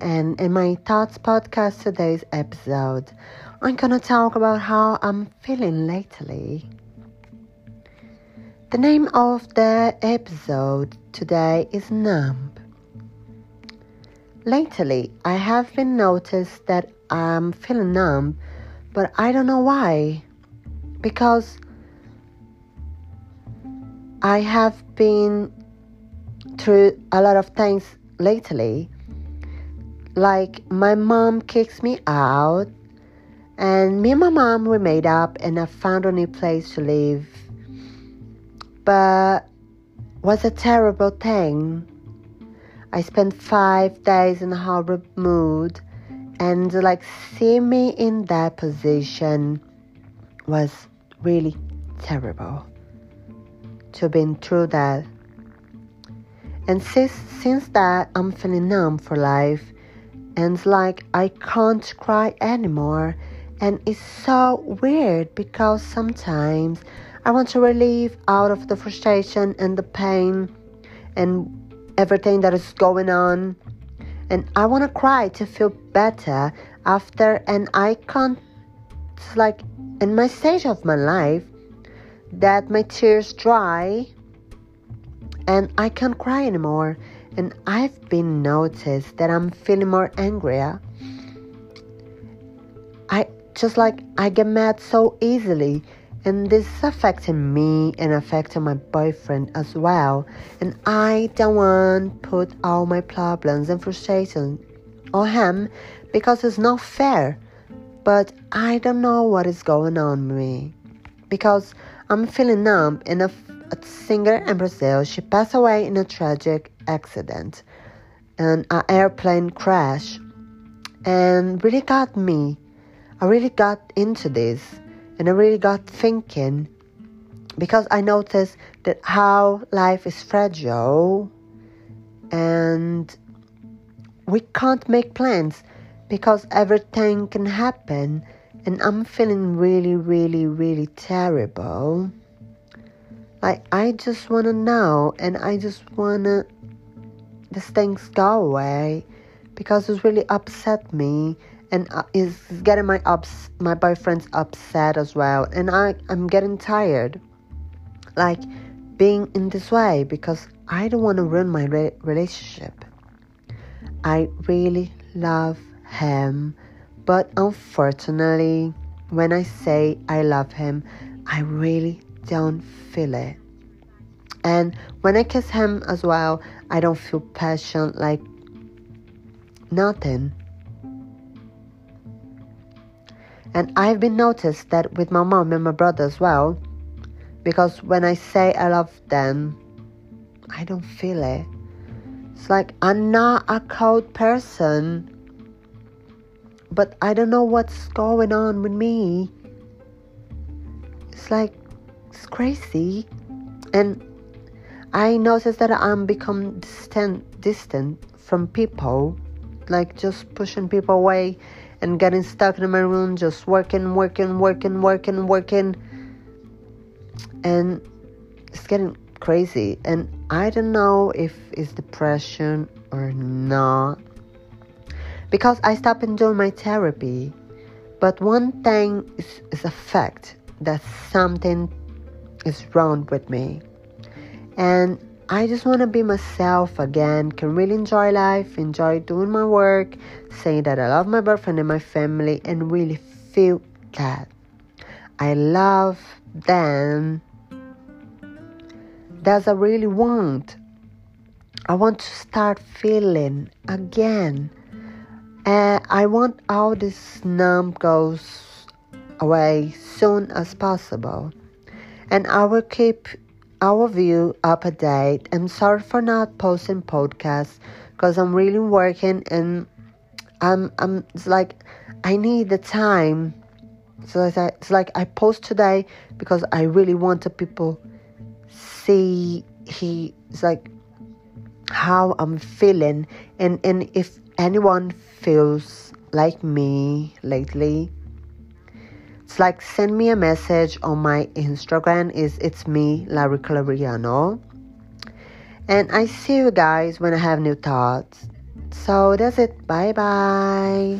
And in my Thoughts podcast today's episode, I'm gonna talk about how I'm feeling lately. The name of the episode today is Numb. Lately, I have been noticed that I'm feeling numb, but I don't know why. Because I have been through a lot of things lately. Like my mom kicks me out, and me and my mom we made up, and I found a new place to live. But was a terrible thing. I spent five days in a horrible mood, and like seeing me in that position was really terrible. To have been through that and since, since that, I'm feeling numb for life. And like I can't cry anymore. And it's so weird because sometimes I want to relieve out of the frustration and the pain and everything that is going on. And I want to cry to feel better after. And I can't, it's like in my stage of my life that my tears dry and I can't cry anymore. And I've been noticed that I'm feeling more angrier. I just like I get mad so easily, and this is affecting me and affecting my boyfriend as well. And I don't want put all my problems and frustration on him because it's not fair. But I don't know what is going on with me because I'm feeling numb and a singer in Brazil. She passed away in a tragic accident, an airplane crash, and really got me. I really got into this, and I really got thinking because I noticed that how life is fragile, and we can't make plans because everything can happen. And I'm feeling really, really, really terrible. Like, I just want to know and I just want to, these things go away because it's really upset me and uh, is getting my ups my boyfriend's upset as well and I I'm getting tired like being in this way because I don't want to ruin my re- relationship. I really love him, but unfortunately, when I say I love him, I really don't feel it. And when I kiss him as well, I don't feel passion like nothing. And I've been noticed that with my mom and my brother as well, because when I say I love them, I don't feel it. It's like I'm not a cold person, but I don't know what's going on with me. It's like it's crazy. And I noticed that I'm become distant distant from people, like just pushing people away and getting stuck in my room, just working, working, working, working, working. And it's getting crazy. And I don't know if it's depression or not. Because I stopped doing my therapy. But one thing is, is a fact that something is wrong with me. And I just want to be myself again, can really enjoy life, enjoy doing my work, saying that I love my boyfriend and my family, and really feel that I love them. That's I really want. I want to start feeling again. And I want all this numb goes away soon as possible and I will keep our view up to date. I'm sorry for not posting podcasts because I'm really working and I'm I'm it's like I need the time. So it's like, it's like I post today because I really want the people see he it's like how I'm feeling and and if anyone feels like me lately it's like send me a message on my Instagram is it's me, Larry Clariano. And I see you guys when I have new thoughts. So that's it. Bye bye.